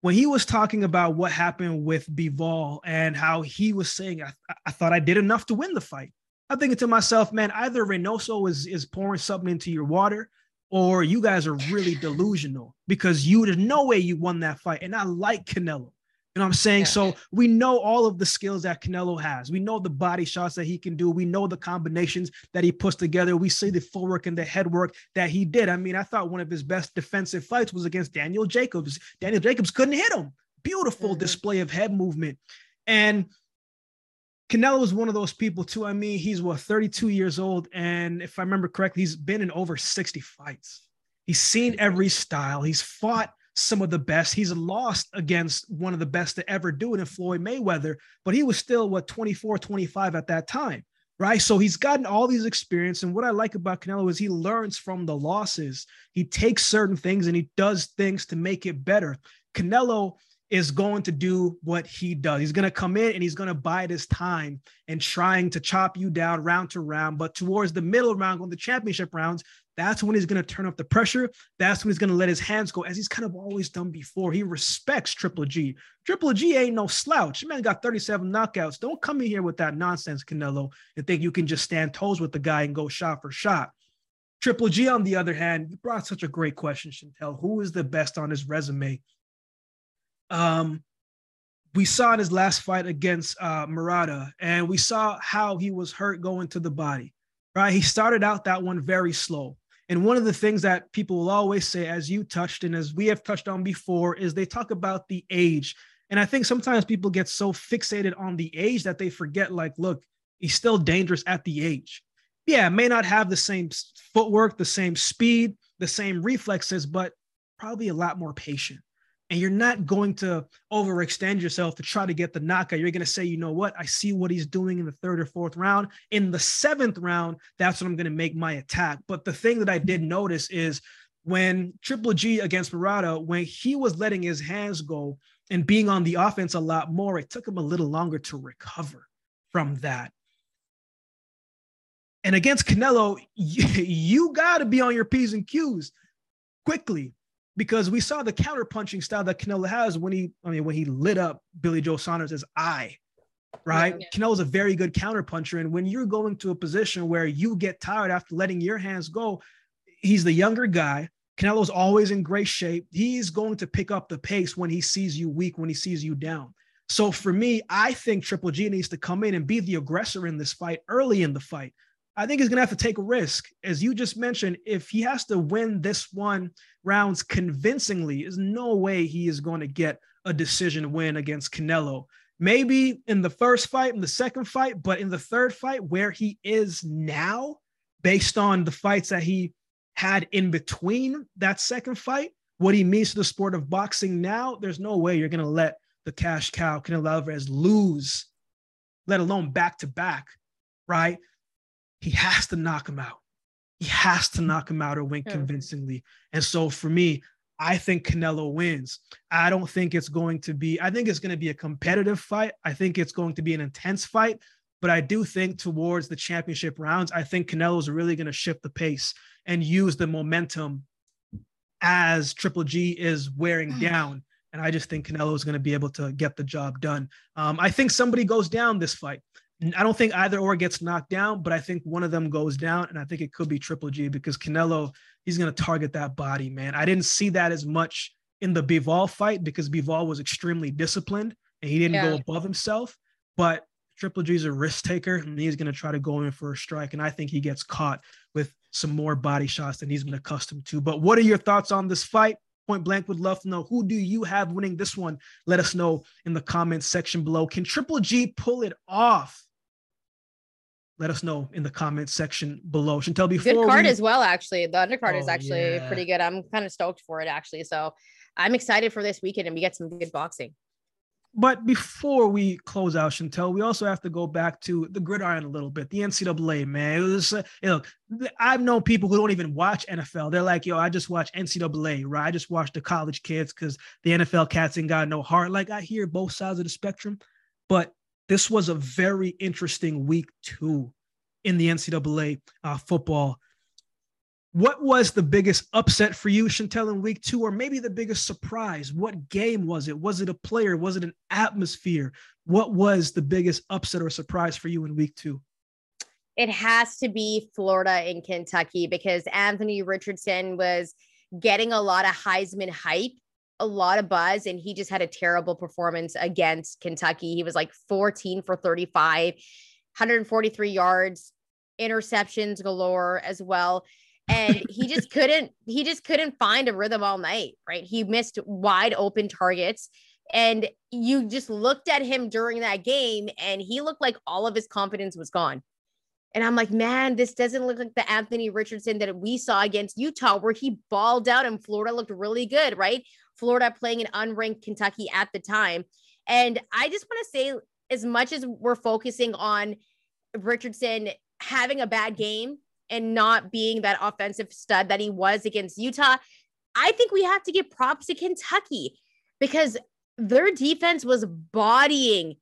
When he was talking about what happened with Bivol and how he was saying, I, I thought I did enough to win the fight. I'm thinking to myself, man, either Reynoso is, is pouring something into your water or you guys are really delusional because you there's no way you won that fight. And I like Canelo. You know what I'm saying? Yeah. So we know all of the skills that Canelo has. We know the body shots that he can do. We know the combinations that he puts together. We see the footwork and the head work that he did. I mean, I thought one of his best defensive fights was against Daniel Jacobs. Daniel Jacobs couldn't hit him. Beautiful mm-hmm. display of head movement. And Canelo is one of those people too. I mean, he's what 32 years old, and if I remember correctly, he's been in over 60 fights. He's seen every style. He's fought some of the best. He's lost against one of the best to ever do it in Floyd Mayweather, but he was still what 24, 25 at that time, right? So he's gotten all these experience. And what I like about Canelo is he learns from the losses. He takes certain things and he does things to make it better. Canelo is going to do what he does. He's going to come in and he's going to bide his time and trying to chop you down round to round. But towards the middle round, on the championship rounds, that's when he's going to turn up the pressure. That's when he's going to let his hands go, as he's kind of always done before. He respects Triple G. Triple G ain't no slouch. Man got 37 knockouts. Don't come in here with that nonsense, Canelo, and think you can just stand toes with the guy and go shot for shot. Triple G, on the other hand, you brought such a great question, Chantel. Who is the best on his resume? Um, we saw in his last fight against uh, Murata, and we saw how he was hurt going to the body. Right, he started out that one very slow. And one of the things that people will always say, as you touched and as we have touched on before, is they talk about the age. And I think sometimes people get so fixated on the age that they forget, like, look, he's still dangerous at the age. Yeah, may not have the same footwork, the same speed, the same reflexes, but probably a lot more patient and you're not going to overextend yourself to try to get the knockout. You're going to say, you know what? I see what he's doing in the third or fourth round. In the seventh round, that's when I'm going to make my attack. But the thing that I did notice is when Triple G against Murata, when he was letting his hands go and being on the offense a lot more, it took him a little longer to recover from that. And against Canelo, *laughs* you, you got to be on your P's and Q's quickly because we saw the counterpunching style that Canelo has when he, I mean, when he lit up Billy Joe Saunders' eye, right? Yeah, yeah. Canelo's a very good counterpuncher. And when you're going to a position where you get tired after letting your hands go, he's the younger guy. Canelo's always in great shape. He's going to pick up the pace when he sees you weak, when he sees you down. So for me, I think Triple G needs to come in and be the aggressor in this fight early in the fight. I think he's going to have to take a risk. As you just mentioned, if he has to win this one rounds convincingly, there's no way he is going to get a decision win against Canelo. Maybe in the first fight, in the second fight, but in the third fight, where he is now, based on the fights that he had in between that second fight, what he means to the sport of boxing now, there's no way you're going to let the cash cow Canelo Alvarez lose, let alone back to back, right? He has to knock him out. He has to knock him out or win convincingly. And so for me, I think Canelo wins. I don't think it's going to be, I think it's going to be a competitive fight. I think it's going to be an intense fight. But I do think towards the championship rounds, I think Canelo's really going to shift the pace and use the momentum as Triple G is wearing *sighs* down. And I just think Canelo is going to be able to get the job done. Um, I think somebody goes down this fight. I don't think either or gets knocked down, but I think one of them goes down, and I think it could be Triple G because Canelo he's going to target that body, man. I didn't see that as much in the Bivol fight because Bivol was extremely disciplined and he didn't yeah. go above himself. But Triple G's a risk taker and he's going to try to go in for a strike, and I think he gets caught with some more body shots than he's been accustomed to. But what are your thoughts on this fight? Point blank would love to know who do you have winning this one? Let us know in the comments section below. Can Triple G pull it off? Let us know in the comments section below. Chantel, before good card we... as well. Actually, the undercard oh, is actually yeah. pretty good. I'm kind of stoked for it actually. So I'm excited for this weekend and we get some good boxing. But before we close out, Chantel, we also have to go back to the gridiron a little bit. The NCAA, man. It was, uh, you know, I've known people who don't even watch NFL. They're like, yo, I just watch NCAA, right? I just watch the college kids because the NFL cats ain't got no heart. Like I hear both sides of the spectrum, but this was a very interesting week two in the NCAA uh, football. What was the biggest upset for you, Chantel, in week two, or maybe the biggest surprise? What game was it? Was it a player? Was it an atmosphere? What was the biggest upset or surprise for you in week two? It has to be Florida and Kentucky because Anthony Richardson was getting a lot of Heisman hype a lot of buzz and he just had a terrible performance against Kentucky. He was like 14 for 35, 143 yards, interceptions galore as well. And *laughs* he just couldn't, he just couldn't find a rhythm all night, right? He missed wide open targets. And you just looked at him during that game and he looked like all of his confidence was gone. And I'm like, man, this doesn't look like the Anthony Richardson that we saw against Utah, where he balled out and Florida looked really good, right? Florida playing an unranked Kentucky at the time. And I just want to say, as much as we're focusing on Richardson having a bad game and not being that offensive stud that he was against Utah, I think we have to give props to Kentucky because their defense was bodying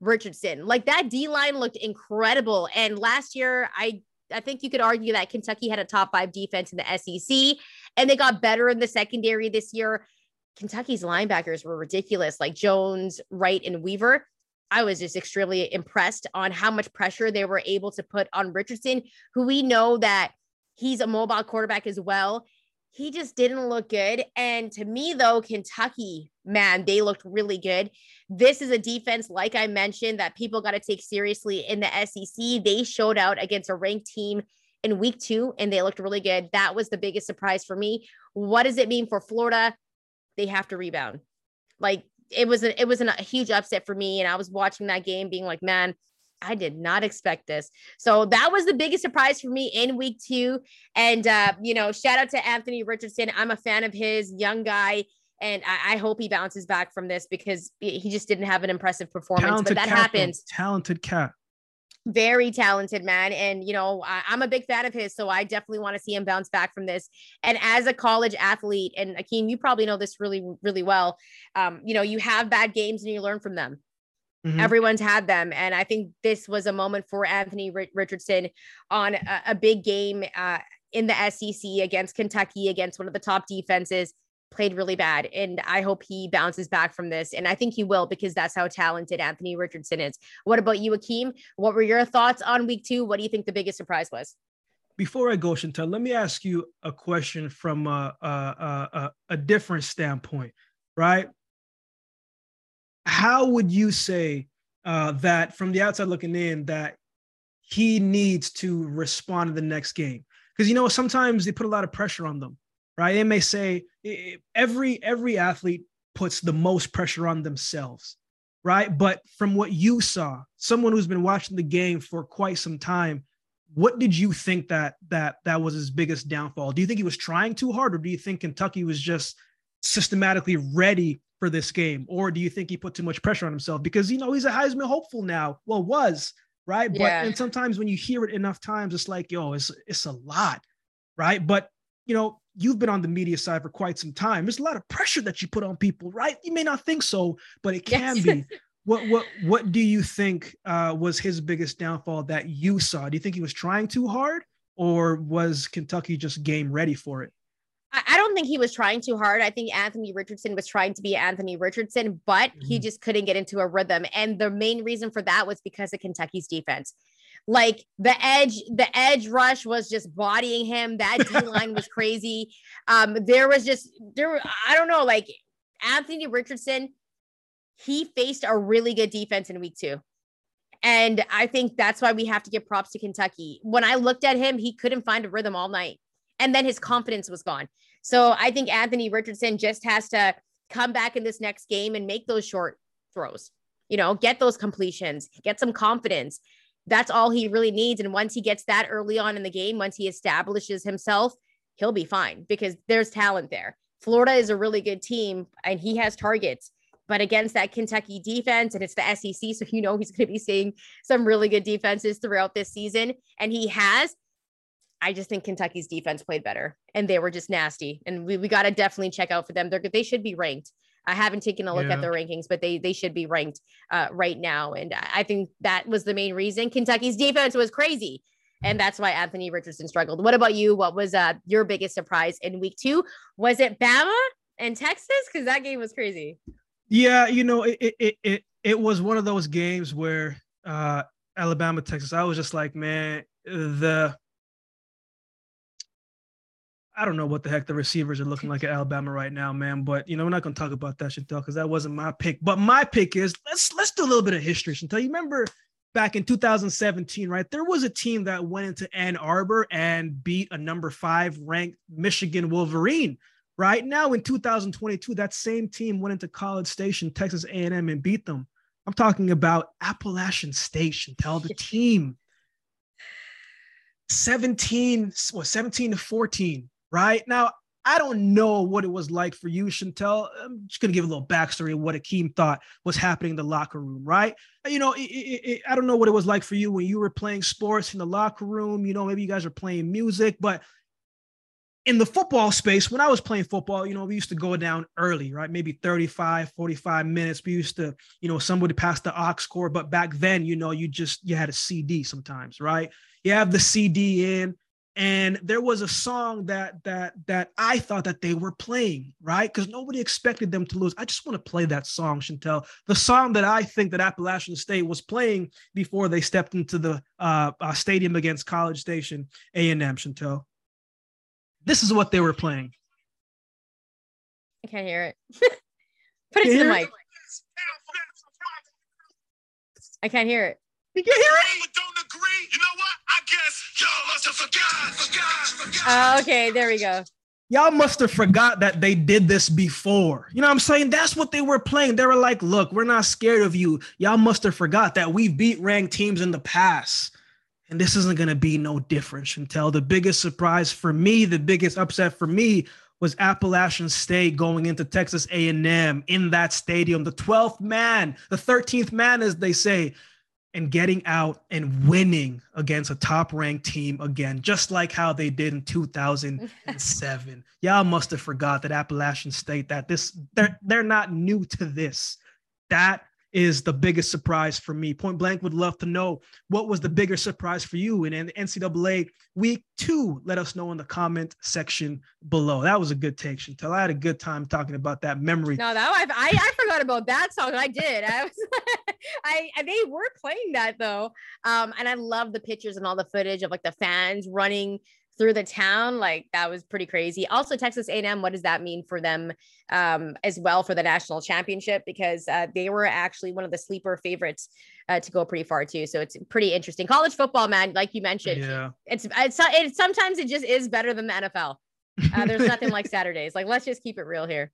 Richardson. Like that D line looked incredible. And last year, I I think you could argue that Kentucky had a top five defense in the SEC, and they got better in the secondary this year. Kentucky's linebackers were ridiculous, like Jones, Wright, and Weaver. I was just extremely impressed on how much pressure they were able to put on Richardson, who we know that he's a mobile quarterback as well. He just didn't look good. And to me, though, Kentucky, man, they looked really good. This is a defense, like I mentioned, that people got to take seriously in the SEC. They showed out against a ranked team in week two and they looked really good. That was the biggest surprise for me. What does it mean for Florida? They have to rebound. Like it was a, it was an, a huge upset for me. And I was watching that game being like, man, I did not expect this. So that was the biggest surprise for me in week two. And, uh, you know, shout out to Anthony Richardson. I'm a fan of his, young guy. And I, I, hope he bounces back from this because he just didn't have an impressive performance. Talented but that cat, happens. Though. Talented cat. Very talented man. And, you know, I, I'm a big fan of his. So I definitely want to see him bounce back from this. And as a college athlete, and Akeem, you probably know this really, really well. Um, you know, you have bad games and you learn from them. Mm-hmm. Everyone's had them. And I think this was a moment for Anthony Richardson on a, a big game uh, in the SEC against Kentucky, against one of the top defenses played really bad. And I hope he bounces back from this. And I think he will because that's how talented Anthony Richardson is. What about you, Akeem? What were your thoughts on week two? What do you think the biggest surprise was? Before I go, Chantel, let me ask you a question from a, a, a, a different standpoint, right? How would you say uh, that from the outside looking in that he needs to respond to the next game? Because you know sometimes they put a lot of pressure on them right? They may say every every athlete puts the most pressure on themselves, right? But from what you saw, someone who's been watching the game for quite some time, what did you think that that that was his biggest downfall? Do you think he was trying too hard, or do you think Kentucky was just systematically ready for this game, or do you think he put too much pressure on himself because you know he's a Heisman hopeful now? Well, was right, yeah. but and sometimes when you hear it enough times, it's like yo, it's it's a lot, right? But you know, you've been on the media side for quite some time. There's a lot of pressure that you put on people, right? You may not think so, but it can yes. be. What what what do you think uh, was his biggest downfall that you saw? Do you think he was trying too hard, or was Kentucky just game ready for it? I don't think he was trying too hard. I think Anthony Richardson was trying to be Anthony Richardson, but mm-hmm. he just couldn't get into a rhythm. And the main reason for that was because of Kentucky's defense. Like the edge, the edge rush was just bodying him. That D *laughs* line was crazy. Um, there was just there. I don't know. Like Anthony Richardson, he faced a really good defense in week two. And I think that's why we have to give props to Kentucky. When I looked at him, he couldn't find a rhythm all night. And then his confidence was gone. So I think Anthony Richardson just has to come back in this next game and make those short throws. You know, get those completions, get some confidence that's all he really needs. And once he gets that early on in the game, once he establishes himself, he'll be fine because there's talent there. Florida is a really good team and he has targets, but against that Kentucky defense, and it's the SEC, so you know he's going to be seeing some really good defenses throughout this season. And he has. I just think Kentucky's defense played better and they were just nasty. And we, we got to definitely check out for them. They're, they should be ranked. I haven't taken a look yeah. at the rankings, but they they should be ranked uh, right now. And I think that was the main reason. Kentucky's defense was crazy. And that's why Anthony Richardson struggled. What about you? What was uh, your biggest surprise in week two? Was it Bama and Texas? Because that game was crazy. Yeah, you know, it it it it was one of those games where uh Alabama, Texas. I was just like, man, the I don't know what the heck the receivers are looking like at Alabama right now, man. But you know, we're not gonna talk about that, Chantel, because that wasn't my pick. But my pick is let's let's do a little bit of history, Chantel. You remember back in 2017, right? There was a team that went into Ann Arbor and beat a number five ranked Michigan Wolverine. Right now in 2022, that same team went into College Station, Texas A&M, and beat them. I'm talking about Appalachian Station. Tell the *laughs* team 17, what 17 to 14 right? Now, I don't know what it was like for you, Chantel. I'm just going to give a little backstory of what Akeem thought was happening in the locker room, right? You know, it, it, it, I don't know what it was like for you when you were playing sports in the locker room. You know, maybe you guys are playing music, but in the football space, when I was playing football, you know, we used to go down early, right? Maybe 35, 45 minutes. We used to, you know, somebody pass the aux cord, but back then, you know, you just, you had a CD sometimes, right? You have the CD in, and there was a song that that that I thought that they were playing right because nobody expected them to lose. I just want to play that song, Chantel, the song that I think that Appalachian State was playing before they stepped into the uh, uh, stadium against College Station A and M. Chantel, this is what they were playing. I can't hear it. *laughs* Put it to the mic. I can't hear it. You can't hear it. Don't agree. You know what? I guess y'all must have forgot. Forgot. Forgot. Uh, okay, there we go. Y'all must have forgot that they did this before. You know what I'm saying? That's what they were playing. They were like, look, we're not scared of you. Y'all must have forgot that we beat ranked teams in the past. And this isn't going to be no different, Chantel. The biggest surprise for me, the biggest upset for me was Appalachian State going into Texas A&M in that stadium, the 12th man, the 13th man, as they say, and getting out and winning against a top ranked team again, just like how they did in 2007. *laughs* Y'all must have forgot that Appalachian State, that this, they're, they're not new to this. That is the biggest surprise for me. Point blank would love to know what was the bigger surprise for you in the NCAA week two. Let us know in the comment section below. That was a good take, Chantel. I had a good time talking about that memory. No, that I, I, I forgot about that song. I did. I was, *laughs* I, they were playing that though. Um, and I love the pictures and all the footage of like the fans running through the town like that was pretty crazy. Also texas a&m what does that mean for them um, as well for the national championship? Because uh, they were actually one of the sleeper favorites uh, to go pretty far too. So it's pretty interesting. College football man like you mentioned yeah. it's it's, it's sometimes it just is better than the nfl uh, there's *laughs* nothing like saturdays. Like let's just keep it real here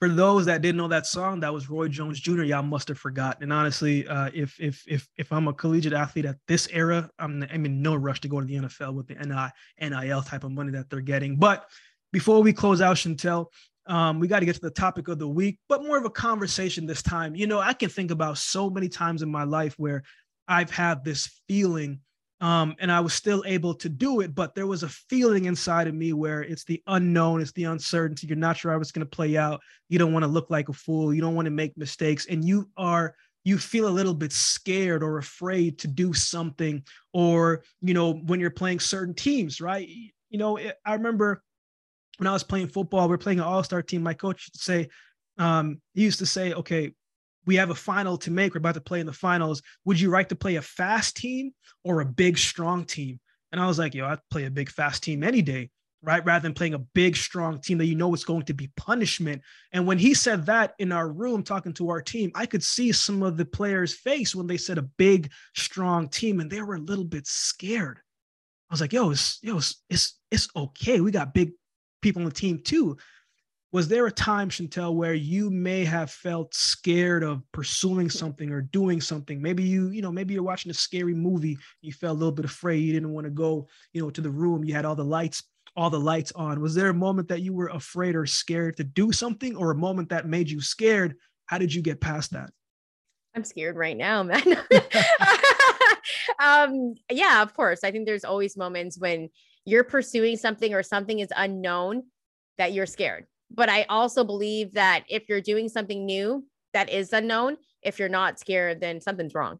for those that didn't know that song, that was Roy Jones Jr. Y'all must have forgotten. And honestly, uh, if if if if I'm a collegiate athlete at this era, I'm I'm in no rush to go to the NFL with the NI, NIL type of money that they're getting. But before we close out, Chantel, um, we got to get to the topic of the week, but more of a conversation this time. You know, I can think about so many times in my life where I've had this feeling um, and I was still able to do it, but there was a feeling inside of me where it's the unknown, it's the uncertainty. You're not sure how it's going to play out. You don't want to look like a fool. You don't want to make mistakes, and you are you feel a little bit scared or afraid to do something, or you know when you're playing certain teams, right? You know, I remember when I was playing football, we are playing an all-star team. My coach used to say, um, he used to say, okay, we have a final to make. We're about to play in the finals. Would you like to play a fast team or a big, strong team? And I was like, yo, I'd play a big, fast team any day, right? Rather than playing a big, strong team that you know is going to be punishment. And when he said that in our room talking to our team, I could see some of the players' face when they said a big, strong team, and they were a little bit scared. I was like, yo, it's, yo, it's, it's, it's okay. We got big people on the team too was there a time chantel where you may have felt scared of pursuing something or doing something? Maybe you you know maybe you're watching a scary movie you felt a little bit afraid you didn't want to go you know to the room you had all the lights all the lights on. Was there a moment that you were afraid or scared to do something or a moment that made you scared? How did you get past that? I'm scared right now *laughs* man. *laughs* Um yeah of course. I think there's always moments when you're pursuing something or something is unknown that you're scared but I also believe that if you're doing something new that is unknown, if you're not scared, then something's wrong.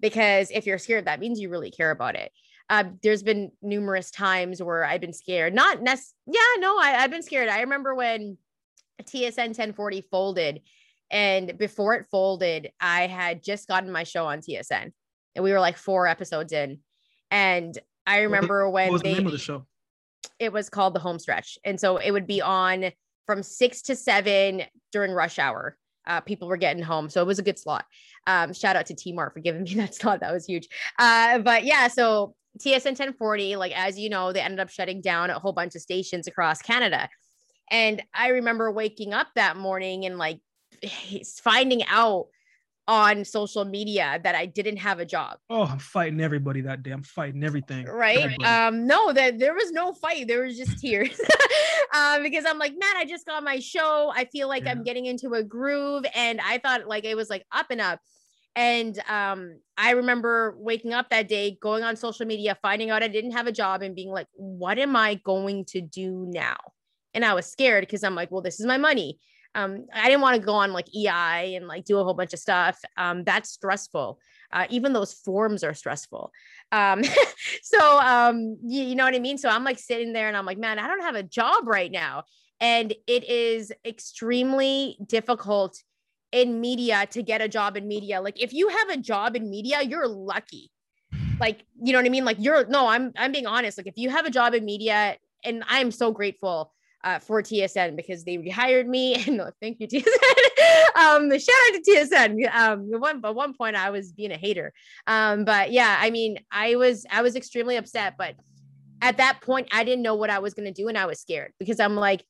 Because if you're scared, that means you really care about it. Uh, there's been numerous times where I've been scared. Not nec- yeah, no, I, I've been scared. I remember when TSN 1040 folded, and before it folded, I had just gotten my show on TSN, and we were like four episodes in. And I remember when what was they, the name of the show? It was called The Home Stretch, and so it would be on from six to seven during rush hour. Uh, people were getting home. So it was a good slot. Um, shout out to T Mart for giving *laughs* me that slot. That was huge. Uh, but yeah, so TSN 1040, like as you know, they ended up shutting down a whole bunch of stations across Canada. And I remember waking up that morning and like *sighs* finding out on social media that I didn't have a job. Oh, I'm fighting everybody that day. I'm fighting everything. Right. Everybody. Um, no, that there was no fight. There was just tears. um, *laughs* because I'm like, man, I just got my show. I feel like yeah. I'm getting into a groove. And I thought like it was like up and up. And um, I remember waking up that day, going on social media, finding out I didn't have a job and being like, what am I going to do now? And I was scared because I'm like, well, this is my money um, I didn't want to go on like EI and like do a whole bunch of stuff. Um, that's stressful. Uh, even those forms are stressful. Um, *laughs* so um, you, you know what I mean? So I'm like sitting there and I'm like, man, I don't have a job right now. And it is extremely difficult in media to get a job in media. Like if you have a job in media, you're lucky. Like, you know what I mean? Like you're no, I'm I'm being honest. Like if you have a job in media, and I'm so grateful uh, for TSN because they rehired me. *laughs* And thank you, TSN. *laughs* um, shout out to TSN. Um, one, at one point I was being a hater. Um, but yeah, I mean, I was I was extremely upset. But at that point, I didn't know what I was gonna do, and I was scared because I'm like,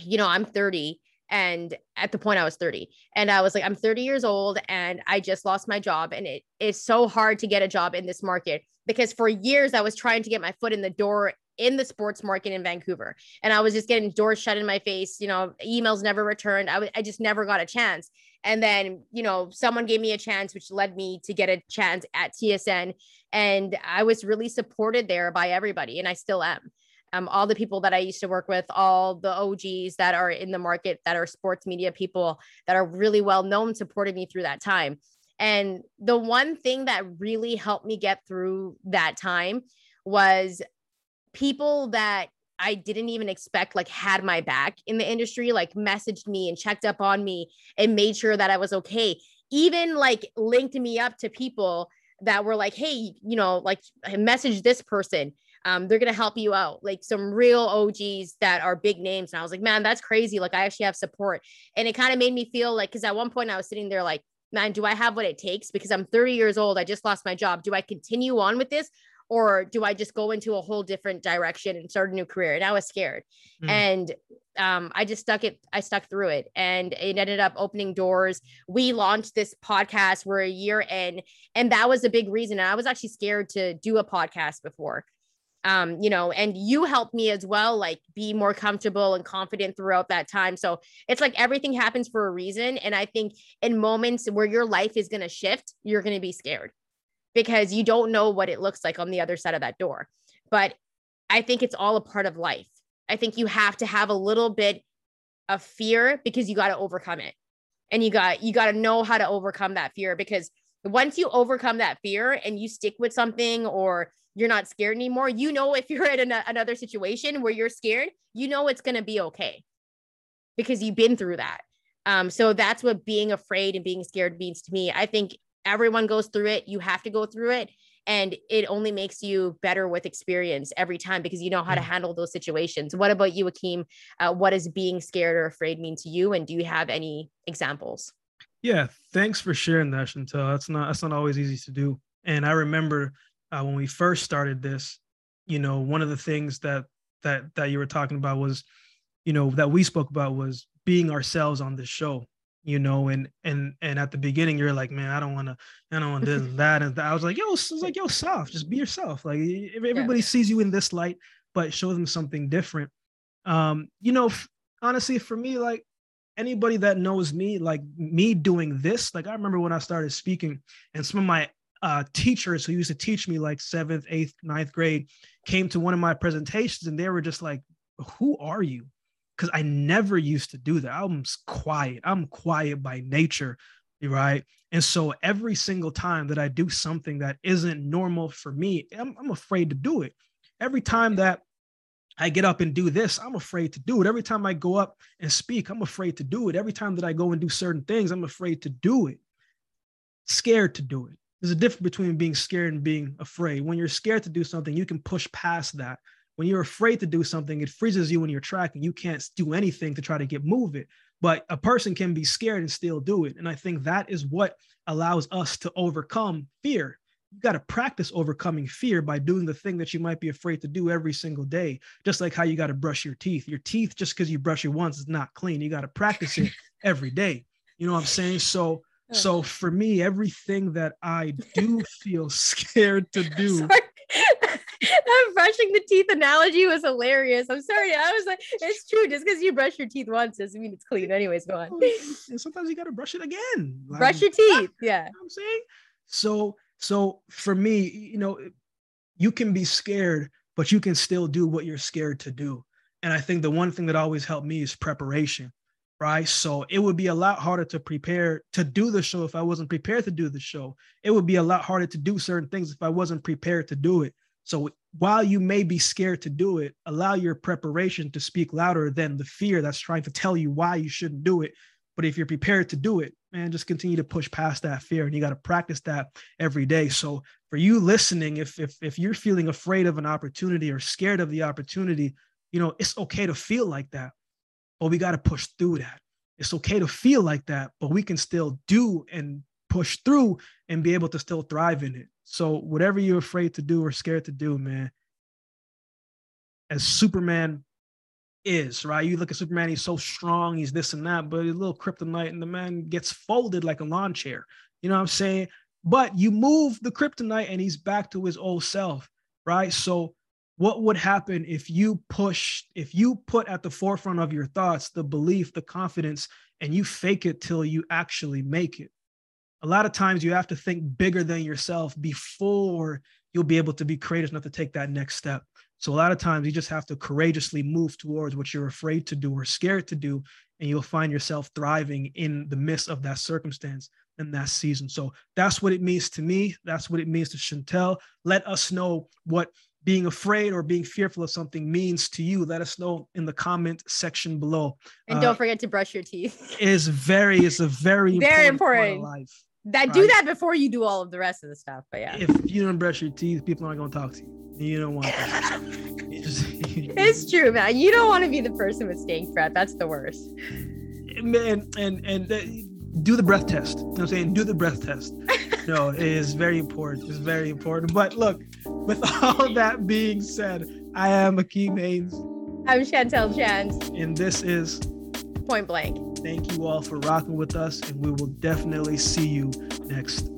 you know, I'm 30 and at the point I was 30 and I was like I'm 30 years old and I just lost my job and it is so hard to get a job in this market because for years I was trying to get my foot in the door in the sports market in Vancouver. And I was just getting doors shut in my face, you know, emails never returned. I, w- I just never got a chance. And then, you know, someone gave me a chance, which led me to get a chance at TSN. And I was really supported there by everybody, and I still am. Um, all the people that I used to work with, all the OGs that are in the market, that are sports media people that are really well known, supported me through that time. And the one thing that really helped me get through that time was people that I didn't even expect like had my back in the industry, like messaged me and checked up on me and made sure that I was okay. Even like linked me up to people that were like, hey, you know, like message this person. Um, they're gonna help you out, like some real OGs that are big names. And I was like, man, that's crazy. Like I actually have support. And it kind of made me feel like because at one point I was sitting there like, man, do I have what it takes? Because I'm 30 years old. I just lost my job. Do I continue on with this? Or do I just go into a whole different direction and start a new career? And I was scared. Mm. And um, I just stuck it, I stuck through it and it ended up opening doors. We launched this podcast, we're a year in, and that was a big reason. And I was actually scared to do a podcast before. Um, you know, and you helped me as well, like be more comfortable and confident throughout that time. So it's like everything happens for a reason. And I think in moments where your life is going to shift, you're going to be scared because you don't know what it looks like on the other side of that door. But I think it's all a part of life. I think you have to have a little bit of fear because you got to overcome it. And you got you got to know how to overcome that fear because once you overcome that fear and you stick with something or you're not scared anymore, you know if *laughs* you're in an, another situation where you're scared, you know it's going to be okay because you've been through that. Um, so that's what being afraid and being scared means to me. I think everyone goes through it. You have to go through it. And it only makes you better with experience every time because you know how to handle those situations. What about you, Akeem? Uh, what does being scared or afraid mean to you? And do you have any examples? Yeah, thanks for sharing that, Chantel. That's not that's not always easy to do. And I remember uh, when we first started this, you know, one of the things that that that you were talking about was, you know, that we spoke about was being ourselves on this show you know, and and and at the beginning you're like, man, I don't want to, I don't want this and *laughs* that, and I was like, yo, I was like, yo, soft, just be yourself. Like everybody yeah. sees you in this light, but show them something different. Um, you know, f- honestly, for me, like anybody that knows me, like me doing this, like I remember when I started speaking, and some of my uh, teachers who used to teach me like seventh, eighth, ninth grade came to one of my presentations, and they were just like, "Who are you?" Because I never used to do that. I'm quiet. I'm quiet by nature, right? And so every single time that I do something that isn't normal for me, I'm, I'm afraid to do it. Every time that I get up and do this, I'm afraid to do it. Every time I go up and speak, I'm afraid to do it. Every time that I go and do certain things, I'm afraid to do it. Scared to do it. There's a difference between being scared and being afraid. When you're scared to do something, you can push past that when you're afraid to do something, it freezes you in your track and you can't do anything to try to get move it. But a person can be scared and still do it. And I think that is what allows us to overcome fear. You got to practice overcoming fear by doing the thing that you might be afraid to do every single day. Just like how you got to brush your teeth. Your teeth, just because you brush it once, is not clean. You got to practice it *laughs* every day. You know what I'm saying? So, so for me, everything that I do feel scared to *laughs* do that brushing the teeth analogy was hilarious. I'm sorry. I was like, it's true. Just because you brush your teeth once doesn't mean it's clean. Anyways, go on. *laughs* And sometimes you gotta brush it again. Like, brush your ah, teeth. Yeah. You know I'm saying? So so for me, you know, you can be scared, but you can still do what you're scared to do. And I think the one thing that always helped me is preparation right? So it would be a lot harder to prepare to do the show if I wasn't prepared to do the show. It would be a lot harder to do certain things if I wasn't prepared to do it. So while you may be scared to do it, allow your preparation to speak louder than the fear that's trying to tell you why you shouldn't do it. But if you're prepared to do it, man, just continue to push past that fear and you got to practice that every day. So for you listening, if if if you're feeling afraid of an opportunity or scared of the opportunity, you know, it's okay to feel like that. But we got to push through that. It's okay to feel like that, but we can still do and push through and be able to still thrive in it. So whatever you're afraid to do or scared to do, man, as Superman is, right? You look at Superman, he's so strong, he's this and that, but a little kryptonite and the man gets folded like a lawn chair. You know what I'm saying? But you move the kryptonite and he's back to his old self, right? So what would happen if you push, if you put at the forefront of your thoughts the belief, the confidence, and you fake it till you actually make it? A lot of times you have to think bigger than yourself before you'll be able to be courageous enough to take that next step. So a lot of times you just have to courageously move towards what you're afraid to do or scared to do, and you'll find yourself thriving in the midst of that circumstance and that season. So that's what it means to me. That's what it means to Chantel. Let us know what being afraid or being fearful of something means to you. Let us know in the comment section below. And uh, don't forget to brush your teeth. Is very, it's a very, *laughs* very important, important. life. That right? do that before you do all of the rest of the stuff. But yeah, if you don't brush your teeth, people aren't going to talk to you. You don't want *laughs* that. *laughs* it's true, man. You don't want to be the person with staying breath. That's the worst. Man, and and uh, do the breath test. You know what I'm saying? Do the breath test. *laughs* no, it is very important. It's very important. But look, with all that being said, I am Akeem Haynes. I'm Chantel Chance. And this is Point Blank. Thank you all for rocking with us, and we will definitely see you next